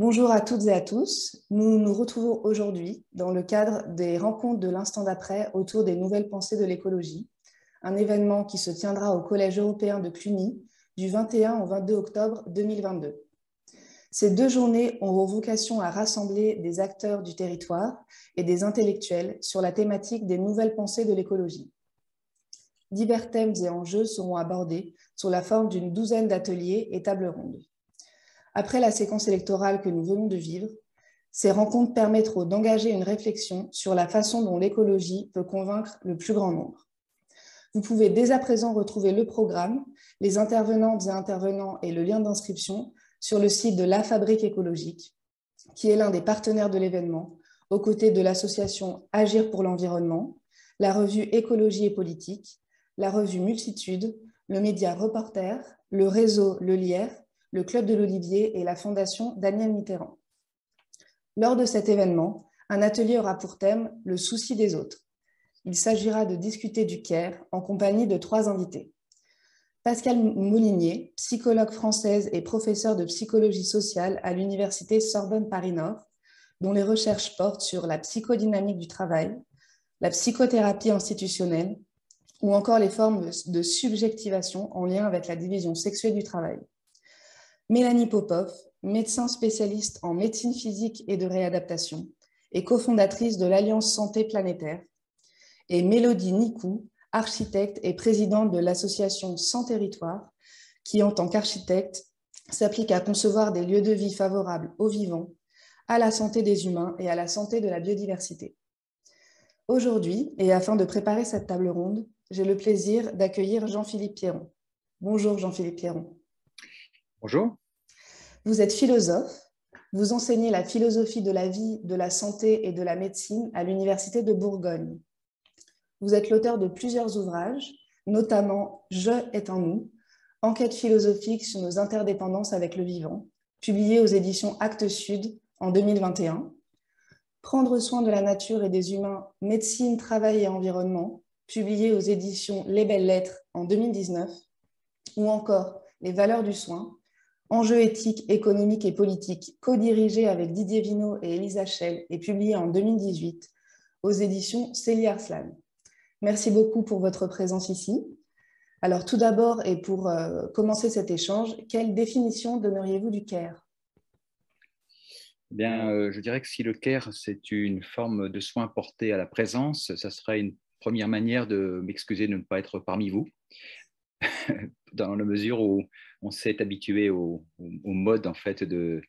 Bonjour à toutes et à tous. Nous nous retrouvons aujourd'hui dans le cadre des rencontres de l'instant d'après autour des nouvelles pensées de l'écologie, un événement qui se tiendra au Collège européen de Cluny du 21 au 22 octobre 2022. Ces deux journées auront vocation à rassembler des acteurs du territoire et des intellectuels sur la thématique des nouvelles pensées de l'écologie. Divers thèmes et enjeux seront abordés sous la forme d'une douzaine d'ateliers et tables rondes. Après la séquence électorale que nous venons de vivre, ces rencontres permettront d'engager une réflexion sur la façon dont l'écologie peut convaincre le plus grand nombre. Vous pouvez dès à présent retrouver le programme, les intervenantes et intervenants et le lien d'inscription sur le site de La Fabrique écologique, qui est l'un des partenaires de l'événement, aux côtés de l'association Agir pour l'environnement, la revue Écologie et politique, la revue Multitude, le média Reporter, le réseau Le Lierre le Club de l'Olivier et la Fondation Daniel Mitterrand. Lors de cet événement, un atelier aura pour thème le souci des autres. Il s'agira de discuter du CARE en compagnie de trois invités. Pascal Moulinier, psychologue française et professeure de psychologie sociale à l'Université Sorbonne Paris-Nord, dont les recherches portent sur la psychodynamique du travail, la psychothérapie institutionnelle ou encore les formes de subjectivation en lien avec la division sexuelle du travail. Mélanie Popov, médecin spécialiste en médecine physique et de réadaptation et cofondatrice de l'Alliance Santé Planétaire, et Mélodie Nicou, architecte et présidente de l'association Sans Territoire, qui, en tant qu'architecte, s'applique à concevoir des lieux de vie favorables aux vivants, à la santé des humains et à la santé de la biodiversité. Aujourd'hui, et afin de préparer cette table ronde, j'ai le plaisir d'accueillir Jean-Philippe Pierron. Bonjour Jean-Philippe Pierron. Bonjour. Vous êtes philosophe. Vous enseignez la philosophie de la vie, de la santé et de la médecine à l'Université de Bourgogne. Vous êtes l'auteur de plusieurs ouvrages, notamment Je est en nous, enquête philosophique sur nos interdépendances avec le vivant, publié aux éditions Actes Sud en 2021. Prendre soin de la nature et des humains, médecine, travail et environnement, publié aux éditions Les Belles Lettres en 2019. Ou encore Les valeurs du soin, Enjeux éthiques, économiques et politiques, co-dirigé avec Didier Vino et Elisa Schell et publié en 2018 aux éditions Célie Arslan. Merci beaucoup pour votre présence ici. Alors tout d'abord, et pour euh, commencer cet échange, quelle définition donneriez-vous du CARE? Eh Bien, euh, je dirais que si le CARE, c'est une forme de soin porté à la présence, ça serait une première manière de m'excuser de ne pas être parmi vous. dans la mesure où on s'est habitué au, mode en fait de,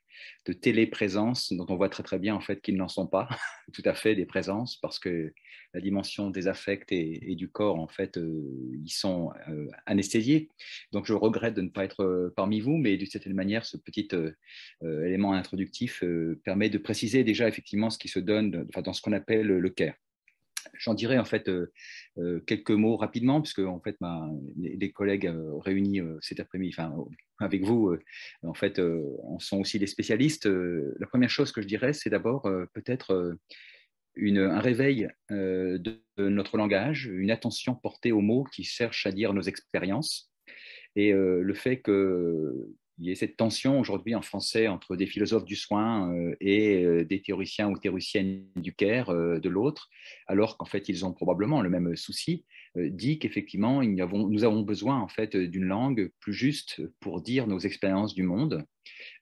de, téléprésence, dont on voit très très bien en fait qu'ils n'en sont pas tout à fait des présences, parce que la dimension des affects et, du corps en fait euh, ils sont euh, anesthésiés. Donc je regrette de ne pas être euh, parmi vous, mais d'une certaine manière ce petit élément introductif permet de préciser déjà effectivement ce qui se donne dans ce qu'on appelle le care. J'en dirais en fait euh, euh, quelques mots rapidement, puisque en fait les, collègues euh, réunis cet après-midi, enfin avec vous, en fait, en sont aussi des spécialistes. la première chose que je dirais, c'est d'abord peut-être un réveil de, notre langage, une attention portée aux mots qui cherchent à dire nos expériences, et le fait que il y a cette tension aujourd'hui en français entre des philosophes du soin euh, et euh, des théoriciens ou théoriciennes du care euh, de l'autre, alors qu'en fait ils ont probablement le même souci, dit qu'effectivement nous avons besoin en fait d'une langue plus juste pour dire nos expériences du monde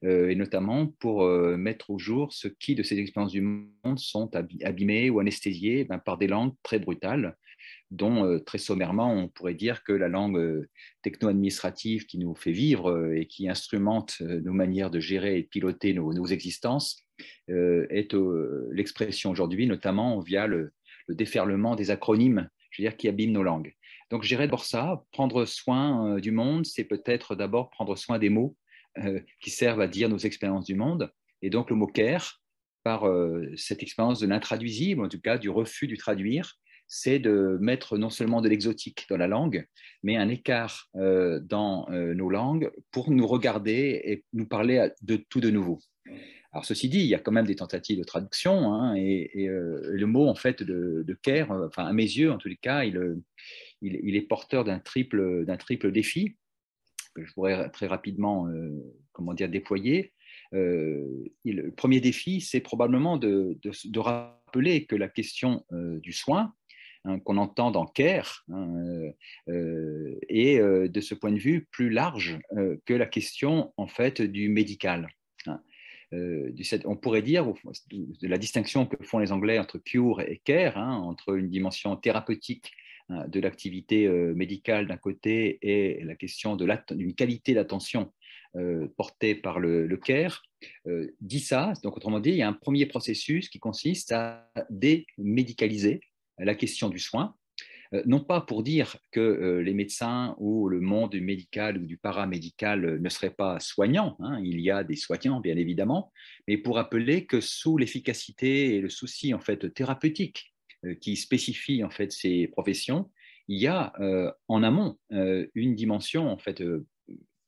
et notamment pour mettre au jour ce qui de ces expériences du monde sont abîmées ou anesthésiées ben, par des langues très brutales dont euh, très sommairement on pourrait dire que la langue euh, techno-administrative qui nous fait vivre euh, et qui instrumente nos manières de gérer et de piloter nos, existences est l'expression aujourd'hui, notamment via le, déferlement des acronymes, je veux dire, qui abîment nos langues. Donc, je dirais d'abord ça, prendre soin du monde, c'est peut-être d'abord prendre soin des mots qui servent à dire nos expériences du monde. Et donc, le mot care, par cette expérience de l'intraduisible, en tout cas du refus du traduire, c'est de mettre non seulement de l'exotique dans la langue, mais un écart euh, dans euh, nos langues pour nous regarder et nous parler de tout de nouveau. Alors ceci dit, il y a quand même des tentatives de traduction, hein, et, euh, le mot en fait de, de care, enfin à mes yeux en tous les cas, il, il, est porteur d'un triple, triple défi que je pourrais très rapidement comment dire, déployer. le premier défi, c'est probablement de, rappeler que la question du soin, hein, qu'on entend dans CARE, hein, est de ce point de vue plus large que la question en fait du médical. Hein. on pourrait dire de la distinction que font les Anglais entre cure et care, entre une dimension thérapeutique de l'activité médicale d'un côté et la question d'une qualité d'attention euh, porté par le, CARE euh, dit ça. Donc, autrement dit, il y a un premier processus qui consiste à démédicaliser la question du soin, euh, non pas pour dire que les médecins ou le monde médical ou du paramédical ne seraient pas soignants, hein, il y a des soignants bien évidemment, mais pour rappeler que sous l'efficacité et le souci en fait thérapeutique qui spécifie en fait ces professions, il y a en amont une dimension en fait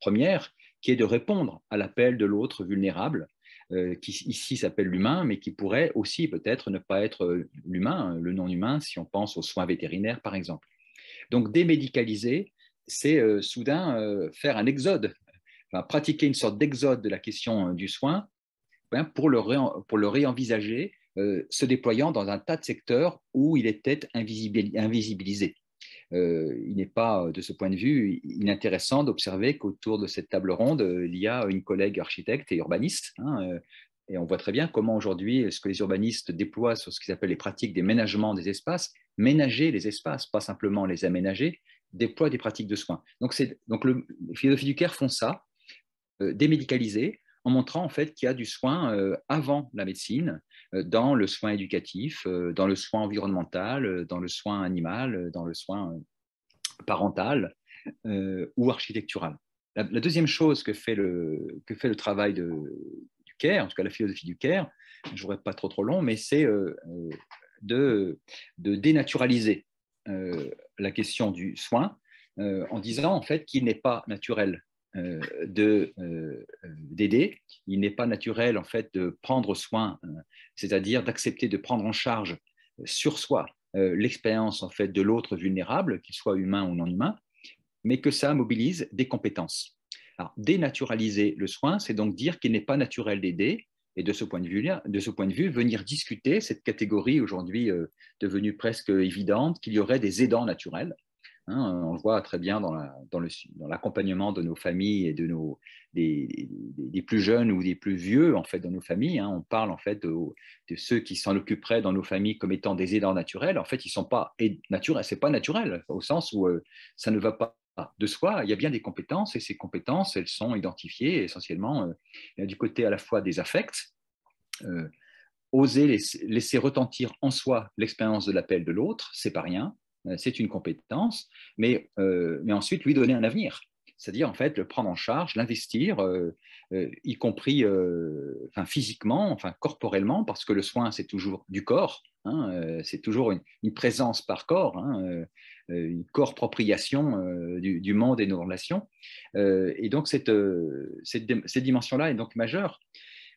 première qui est de répondre à l'appel de l'autre vulnérable, euh, qui ici s'appelle l'humain, mais qui pourrait aussi peut-être ne pas être euh, l'humain, le non-humain, si on pense aux soins vétérinaires, par exemple. Donc démédicaliser, c'est euh, soudain faire un exode, pratiquer une sorte d'exode de la question du soin hein, pour, le pour le réenvisager, se déployant dans un tas de secteurs où il était invisibilisé. Euh, il n'est pas, de ce point de vue, inintéressant d'observer qu'autour de cette table ronde, il y a une collègue architecte et urbaniste. Hein, euh, et on voit très bien comment aujourd'hui, ce que les urbanistes déploient sur ce qu'ils appellent les pratiques d'aménagement des espaces, ménager les espaces, pas simplement les aménager, déploient des pratiques de soins. Donc, donc le, les philosophies du CARE font ça, euh, démédicaliser, en montrant en fait qu'il y a du soin avant la médecine, euh, dans le soin éducatif, euh, dans le soin environnemental, euh, dans le soin animal, dans le soin parental ou architectural. La, deuxième chose que fait le, que fait le travail de, du CARE, en tout cas la philosophie du CARE, je ne voudrais pas trop trop long, mais c'est de, dénaturaliser la question du soin en disant en fait qu'il n'est pas naturel euh, euh, d'aider. Il n'est pas naturel en fait de prendre soin, euh, c'est-à-dire d'accepter de prendre en charge sur soi l'expérience en fait de l'autre vulnérable, qu'il soit humain ou non humain, mais que ça mobilise des compétences. Dénaturaliser le soin, c'est donc dire qu'il n'est pas naturel d'aider, et de ce point de vue, de ce point de vue venir discuter cette catégorie aujourd'hui devenue presque évidente, qu'il y aurait des aidants naturels, Hein, on le voit très bien dans, l'accompagnement de nos familles et de nos, des, plus jeunes ou des plus vieux en fait dans nos familles. Hein. on parle en fait de, ceux qui s'en occuperaient dans nos familles comme étant des aidants naturels. En fait, ils sont pas naturels. C'est pas naturel au sens où euh, ça ne va pas de soi. Il y a bien des compétences et ces compétences, elles sont identifiées essentiellement euh, du côté à la fois des affects. Euh, oser laisser retentir en soi l'expérience de l'appel de l'autre, c'est pas rien. Euh, c'est une compétence, mais, euh, mais ensuite lui donner un avenir. C'est-à-dire, en fait, le prendre en charge, l'investir, euh, y compris enfin, physiquement, enfin, corporellement, parce que le soin, c'est toujours du corps, hein, c'est toujours une, présence par corps, hein, une corps-propriation du, du, monde et nos relations. et donc, cette, cette, cette dimension-là est donc majeure.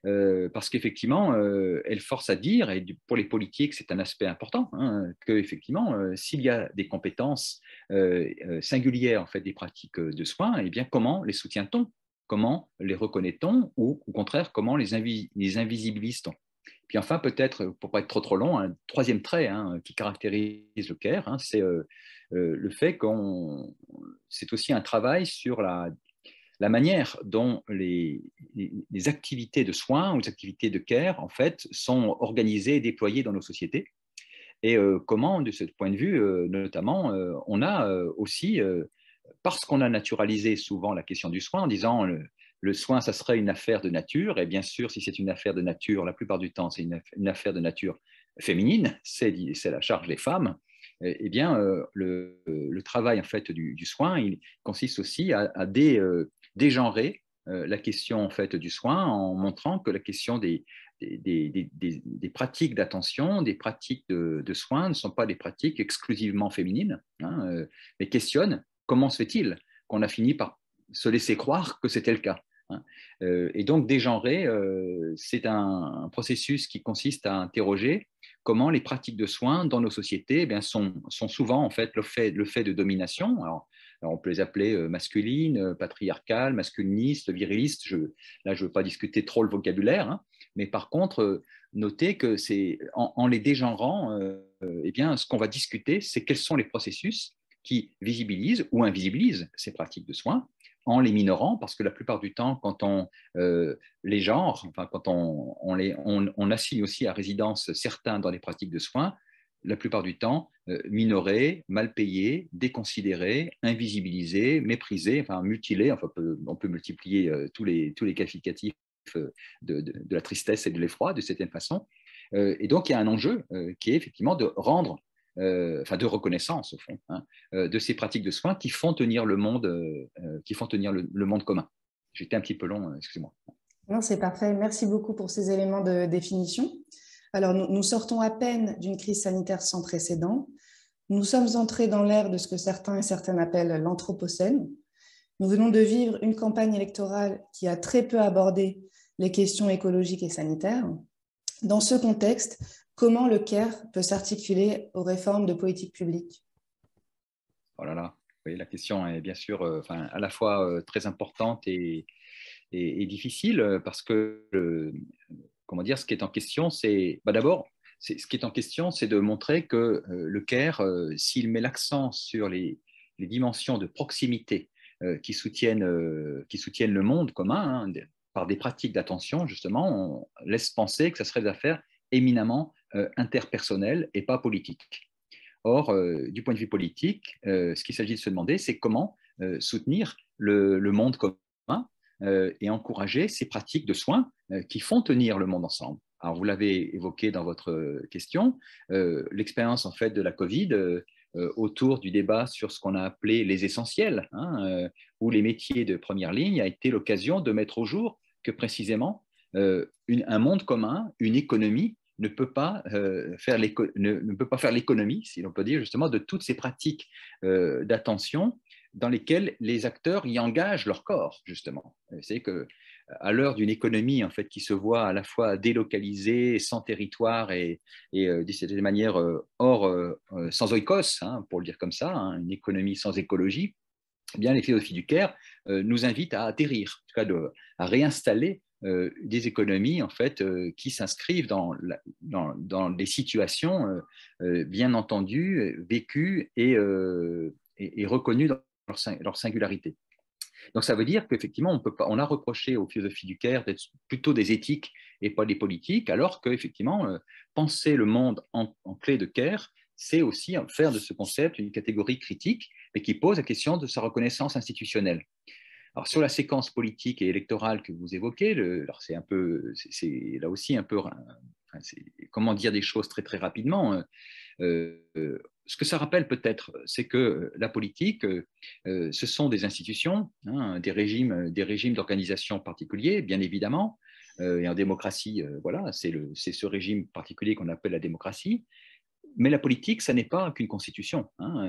Euh, parce qu'effectivement, euh, elle force à dire, et pour les politiques, c'est un aspect important, hein, qu'effectivement, euh, s'il y a des compétences singulières, en fait, des pratiques de soins, eh bien, comment les soutient-on? Comment les reconnaît-on? Ou au contraire, comment les, les invisibilise-t-on? Puis enfin, peut-être, pour ne pas être trop trop long, un troisième trait hein, qui caractérise le CARE, hein, c'est le fait qu'on... C'est aussi un travail sur la la manière dont les, activités de soins ou les activités de care, en fait, sont organisées et déployées dans nos sociétés. Et euh, comment, de ce point de vue, euh, notamment, euh, on a aussi, parce qu'on a naturalisé souvent la question du soin en disant le, soin, ça serait une affaire de nature, et bien sûr, si c'est une affaire de nature, la plupart du temps, c'est une, affaire de nature féminine, c'est la charge des femmes. Eh bien, le, travail en fait du, soin, il consiste aussi à, à dé, dégenrer euh, la question en fait du soin en montrant que la question des, des, pratiques d'attention, des pratiques de, soins ne sont pas des pratiques exclusivement féminines, hein, euh, mais questionnent comment se fait-il qu'on a fini par se laisser croire que c'était le cas. Hein. Euh, et donc dégenrer, c'est un, processus qui consiste à interroger comment les pratiques de soins dans nos sociétés eh bien, sont, sont, souvent en fait le fait, de domination. On peut les appeler masculines, patriarcales, masculinistes, virilistes. Je, là, je ne veux pas discuter trop le vocabulaire, hein. mais par contre, notez que c'est en, les dégenrant, eh bien, ce qu'on va discuter, c'est quels sont les processus qui visibilisent ou invisibilisent ces pratiques de soins en les minorant, parce que la plupart du temps, quand on euh, les genres, enfin, quand on, les, on, assigne aussi à résidence certains dans les pratiques de soins, la plupart du temps euh, minorés, mal payés, déconsidérés, invisibilisés, méprisés, enfin mutilés, enfin, on peut, multiplier euh, tous, les, tous les qualificatifs de, de, la tristesse et de l'effroi de certaine façon. et donc, il y a un enjeu qui est effectivement de rendre euh, enfin de reconnaissance au fond, hein, euh, de ces pratiques de soins qui font tenir le monde, euh, qui font tenir le, monde commun. J'étais un petit peu long, excusez-moi. Non, c'est parfait. Merci beaucoup pour ces éléments de définition. Alors, nous, sortons à peine d'une crise sanitaire sans précédent. Nous sommes entrés dans l'ère de ce que certains et certaines appellent l'anthropocène. Nous venons de vivre une campagne électorale qui a très peu abordé les questions écologiques et sanitaires. Dans ce contexte, Comment le CARE peut s'articuler aux réformes de politique publique? Oh là là, oui, la question est bien sûr euh, enfin, à la fois euh, très importante et, difficile euh, parce que, comment dire, ce qui est en question, c'est bah, d'abord, ce qui est en question, c'est de montrer que le CARE, s'il met l'accent sur les, dimensions de proximité qui, soutiennent, qui soutiennent le monde commun, hein, par des pratiques d'attention, justement, on laisse penser que ça serait des affaires éminemment euh, interpersonnel et pas politique. Or, euh, du point de vue politique, euh, ce qu'il s'agit de se demander, c'est comment soutenir le, monde commun et encourager ces pratiques de soins qui font tenir le monde ensemble. Alors, vous l'avez évoqué dans votre question, l'expérience en fait de la Covid autour du débat sur ce qu'on a appelé les essentiels, hein, ou les métiers de première ligne, a été l'occasion de mettre au jour que précisément un monde commun, une économie ne peut pas, euh, faire l'économie, si l'on peut dire justement, de toutes ces pratiques euh, d'attention dans lesquelles les acteurs y engagent leur corps, justement. C'est que à l'heure d'une économie en fait qui se voit à la fois délocalisée, sans territoire et, et euh, d'une certaine manière hors, sans oikos, hein, pour le dire comme ça, hein, une économie sans écologie, eh bien les philosophies du Caire nous invitent à atterrir, en tout cas à réinstaller euh, des économies en fait euh, qui s'inscrivent dans, dans, des situations euh, bien entendues, vécues et, et, reconnues dans leur, singularité. Donc ça veut dire qu'effectivement, on, on a reproché aux philosophies du Caire d'être plutôt des éthiques et pas des politiques, alors qu'effectivement, penser le monde en, clé de Caire, c'est aussi faire de ce concept une catégorie critique, mais qui pose la question de sa reconnaissance institutionnelle. Alors sur la séquence politique et électorale que vous évoquez, c'est un peu, c'est là aussi un peu, comment dire des choses très très rapidement. Hein. Euh, ce que ça rappelle peut-être, c'est que la politique, euh, ce sont des institutions, hein, des régimes, des régimes d'organisation particuliers, bien évidemment. Euh, et en démocratie, voilà, c'est ce régime particulier qu'on appelle la démocratie. Mais la politique, ça n'est pas qu'une constitution. Hein,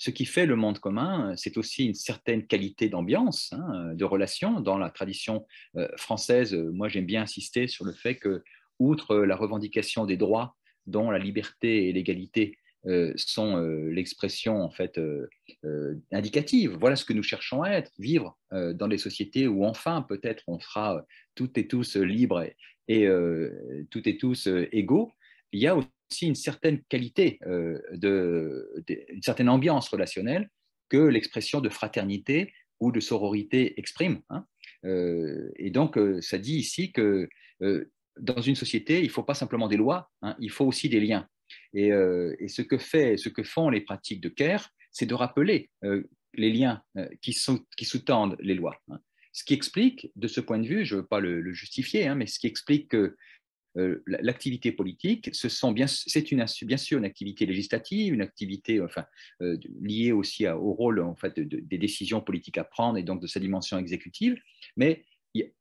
ce qui fait le monde commun, c'est aussi une certaine qualité d'ambiance, hein, de relation. Dans la tradition euh, française, moi j'aime bien insister sur le fait que, outre la revendication des droits dont la liberté et l'égalité euh, sont euh, l'expression en fait indicative. Voilà ce que nous cherchons à être, vivre dans des sociétés où enfin peut-être on sera toutes et tous libres et, toutes et tous égaux. Il y a aussi une certaine qualité, euh, une certaine ambiance relationnelle que l'expression de fraternité ou de sororité exprime. Hein. Euh, et donc, euh, ça dit ici que dans une société, il ne faut pas simplement des lois, hein, il faut aussi des liens. Et, ce, que fait, ce que font les pratiques de care, c'est de rappeler les liens qui, sont, qui sous-tendent les lois. Hein. Ce qui explique, de ce point de vue, je ne veux pas le, justifier, mais ce qui explique que euh, l'activité politique, c'est bien sûr une activité législative, une activité euh, liée aussi au rôle des décisions politiques à prendre et donc de sa dimension exécutive, mais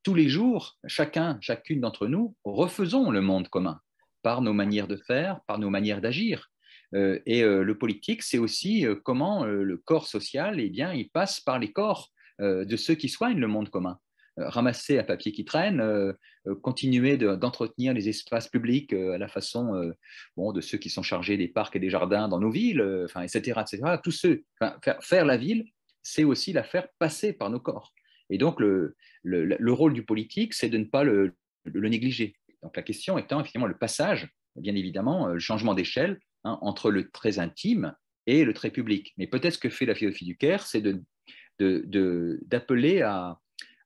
tous les jours, chacun, chacune d'entre nous, refaisons le monde commun par nos manières de faire, par nos manières d'agir. Euh, et le politique, c'est aussi comment le corps social, eh bien, il passe par les corps de ceux qui soignent le monde commun. Euh, ramasser un papier qui traîne, euh, euh, continuer d'entretenir les espaces publics à la façon bon, de ceux qui sont chargés des parcs et des jardins dans nos villes, enfin, etc., etc. Tous ceux, faire, la ville c'est aussi la faire passer par nos corps. Et donc, le, le, rôle du politique, c'est de ne pas le, négliger. Donc, la question étant effectivement le passage, bien évidemment, le changement d'échelle hein, entre le très intime et le très public. Mais peut-être ce que fait la philosophie du Caire, c'est d'appeler à,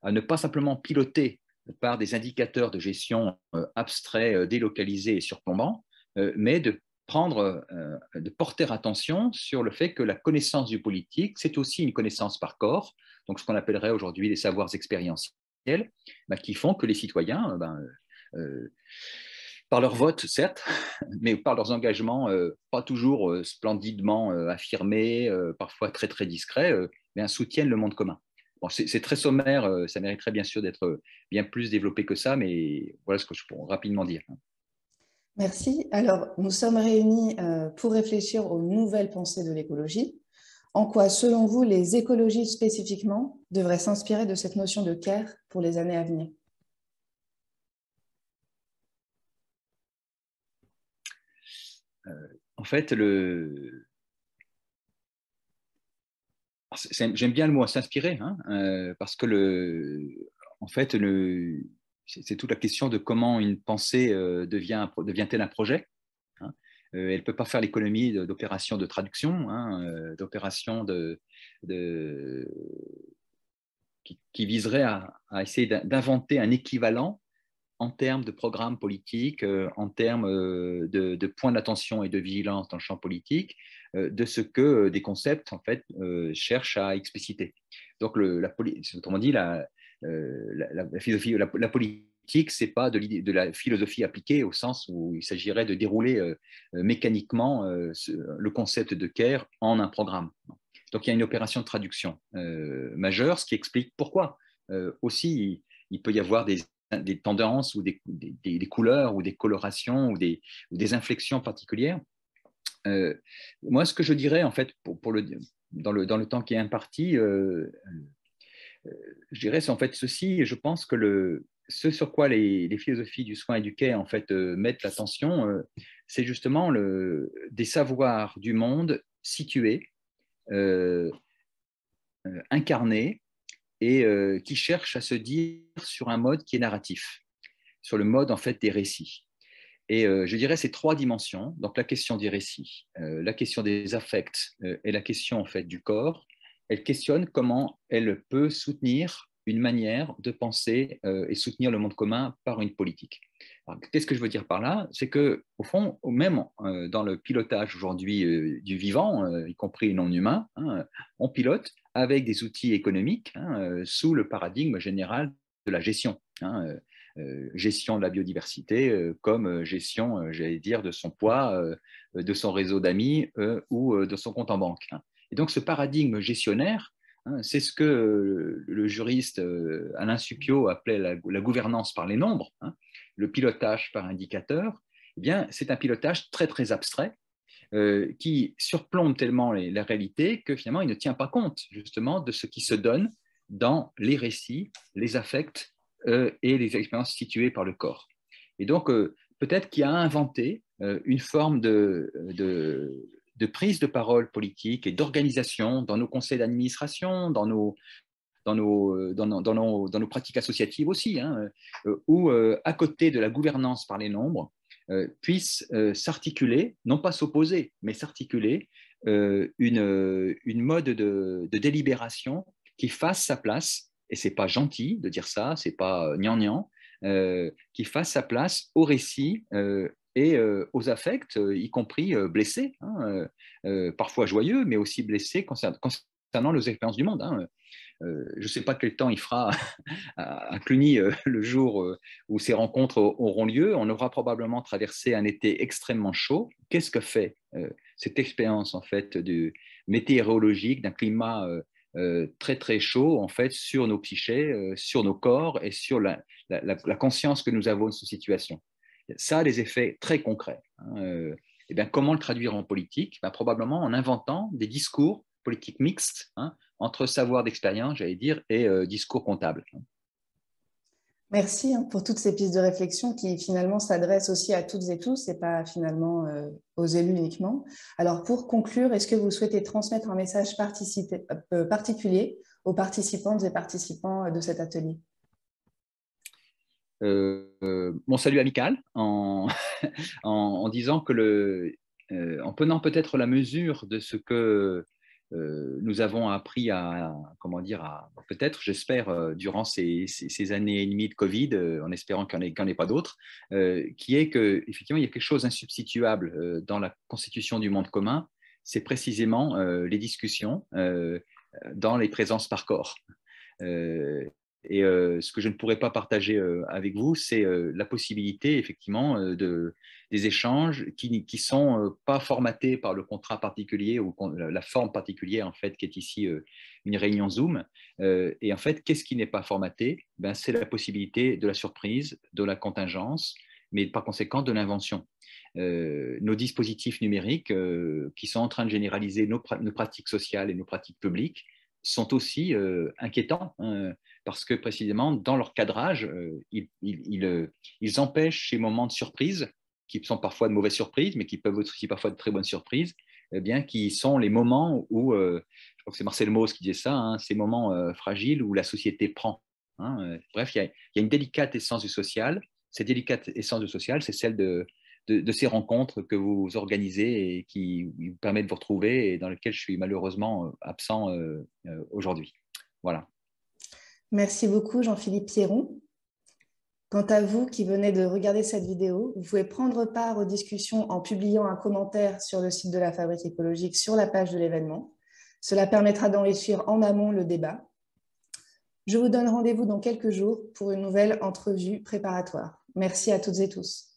ne pas simplement piloter par des indicateurs de gestion euh, abstraits, euh, délocalisés et surplombants, euh, mais de prendre, de porter attention sur le fait que la connaissance du politique, c'est aussi une connaissance par corps, donc ce qu'on appellerait aujourd'hui les savoirs expérientiels, bah, qui font que les citoyens, ben, par leur vote, certes, mais par leurs engagements, pas toujours splendidement affirmés, parfois très très discrets, bien, soutiennent le monde commun c'est très sommaire, euh, ça mériterait bien sûr d'être euh, bien plus développé que ça, mais voilà ce que je peux rapidement dire. Merci. Alors, nous sommes réunis euh, pour réfléchir aux nouvelles pensées de l'écologie. En quoi, selon vous, les écologistes spécifiquement devraient s'inspirer de cette notion de care pour les années à venir? En fait, J'aime bien le mot s'inspirer, hein, euh, parce que en fait, c'est toute la question de comment une pensée euh, devient, devient-elle un projet. Hein. Euh, elle ne peut pas faire l'économie d'opérations de traduction, hein, d'opérations qui viseraient à, essayer d'inventer un équivalent en termes de programme politique, en termes de, de points d'attention et de vigilance dans le champ politique, euh, de ce que euh, des concepts en fait euh, cherchent à expliciter. Donc, la, autrement dit, la, la, philosophie, la, politique, c'est pas de, de, la philosophie appliquée au sens où il s'agirait de dérouler mécaniquement le concept de care en un programme. Donc, il y a une opération de traduction majeure, ce qui explique pourquoi. aussi, il, peut y avoir des, des tendances ou des, des, couleurs ou des colorations ou des, des inflexions particulières. Euh, moi, ce que je dirais, en fait, pour, le, dans, le, dans le temps qui est imparti, euh, euh, je dirais, c'est en fait ceci, je pense que le, ce sur quoi les, philosophies du soin et du quai en fait, mettent l'attention, c'est justement le, des savoirs du monde situés, incarnés, et qui cherchent à se dire sur un mode qui est narratif, sur le mode en fait des récits. Et euh, je dirais ces trois dimensions, donc la question des récits, euh, la question des affects euh, et la question en fait du corps, elle questionne comment elle peut soutenir une manière de penser et soutenir le monde commun par une politique. Qu'est-ce que je veux dire par là? C'est que, au fond, même dans le pilotage aujourd'hui du vivant, y compris non humain, hein, on pilote avec des outils économiques hein, sous le paradigme général de la gestion. Hein, euh, gestion de la biodiversité euh, comme euh, gestion, j'allais dire, de son poids, de son réseau d'amis ou de son compte en banque. Hein. Et donc ce paradigme gestionnaire, c'est ce que le juriste Alain Supio appelait la, gouvernance par les nombres, le pilotage par indicateur. Eh bien, c'est un pilotage très très abstrait qui surplombe tellement la réalité que finalement il ne tient pas compte justement de ce qui se donne dans les récits, les affects euh, et les expériences situées par le corps. Et donc, euh, peut-être qu'il a inventé euh, une forme de, prise de parole politique et d'organisation dans nos conseils d'administration, dans, nos, pratiques associatives aussi, hein, où, à côté de la gouvernance par les nombres, puisse s'articuler, non pas s'opposer, mais s'articuler une, une mode de, délibération qui fasse sa place et c'est pas gentil de dire ça, c'est pas gnangnan, euh, qui fasse sa place au récit euh, et euh, aux affects, y compris blessés, hein, parfois joyeux, mais aussi blessés concernant, concernant les expériences du monde. Hein. je ne sais pas quel temps il fera à, Cluny le jour où ces rencontres auront lieu. On aura probablement traversé un été extrêmement chaud. Qu'est-ce que fait cette expérience en fait du météorologique d'un climat euh, très très chaud en fait sur nos psychés, euh, sur nos corps et sur la, conscience que nous avons de cette situation? Ça a des effets très concrets. Hein, euh, et bien, comment le traduire en politique? Ben, Probablement en inventant des discours politiques mixtes hein, entre savoir d'expérience, j'allais dire, et discours comptable. Merci hein, pour toutes ces pistes de réflexion qui finalement s'adressent aussi à toutes et tous et pas finalement euh, aux élus uniquement. Alors pour conclure, est-ce que vous souhaitez transmettre un message euh, particulier aux participantes et participants de cet atelier? Mon salut amical en, en, disant que le, en prenant peut-être la mesure de ce que euh, nous avons appris à, comment dire, peut-être, j'espère, euh, durant ces, années et demie de Covid, euh, en espérant qu'il n'y en, ait pas d'autres, qui est qu'effectivement, il y a quelque chose d'insubstituable dans la constitution du monde commun, c'est précisément les discussions dans les présences par corps. Et ce que je ne pourrais pas partager avec vous, c'est la possibilité, effectivement, de, des échanges qui ne sont pas formatés par le contrat particulier ou la forme particulière, en fait, qui est ici une réunion Zoom. et en fait, qu'est-ce qui n'est pas formaté? Ben, C'est la possibilité de la surprise, de la contingence, mais par conséquent de l'invention. nos dispositifs numériques qui sont en train de généraliser nos, pratiques sociales et nos pratiques publiques sont aussi inquiétants. Hein parce que précisément, dans leur cadrage, euh, euh, ils, empêchent ces moments de surprise, qui sont parfois de mauvaises surprises, mais qui peuvent aussi parfois de très bonnes surprises, eh bien, qui sont les moments où, euh, je crois que c'est Marcel Mauss qui disait ça, hein, ces moments fragiles où la société prend. Hein, bref, il y, a, une délicate essence du social. Cette délicate essence du social, c'est celle de, de, ces rencontres que vous organisez et qui vous permettent de vous retrouver et dans lesquelles je suis malheureusement absent aujourd'hui. Voilà. Merci beaucoup, Jean-Philippe Pierron. Quant à vous qui venez de regarder cette vidéo, vous pouvez prendre part aux discussions en publiant un commentaire sur le site de la Fabrique écologique sur la page de l'événement. Cela permettra d'enrichir en amont le débat. Je vous donne rendez-vous dans quelques jours pour une nouvelle entrevue préparatoire. Merci à toutes et tous.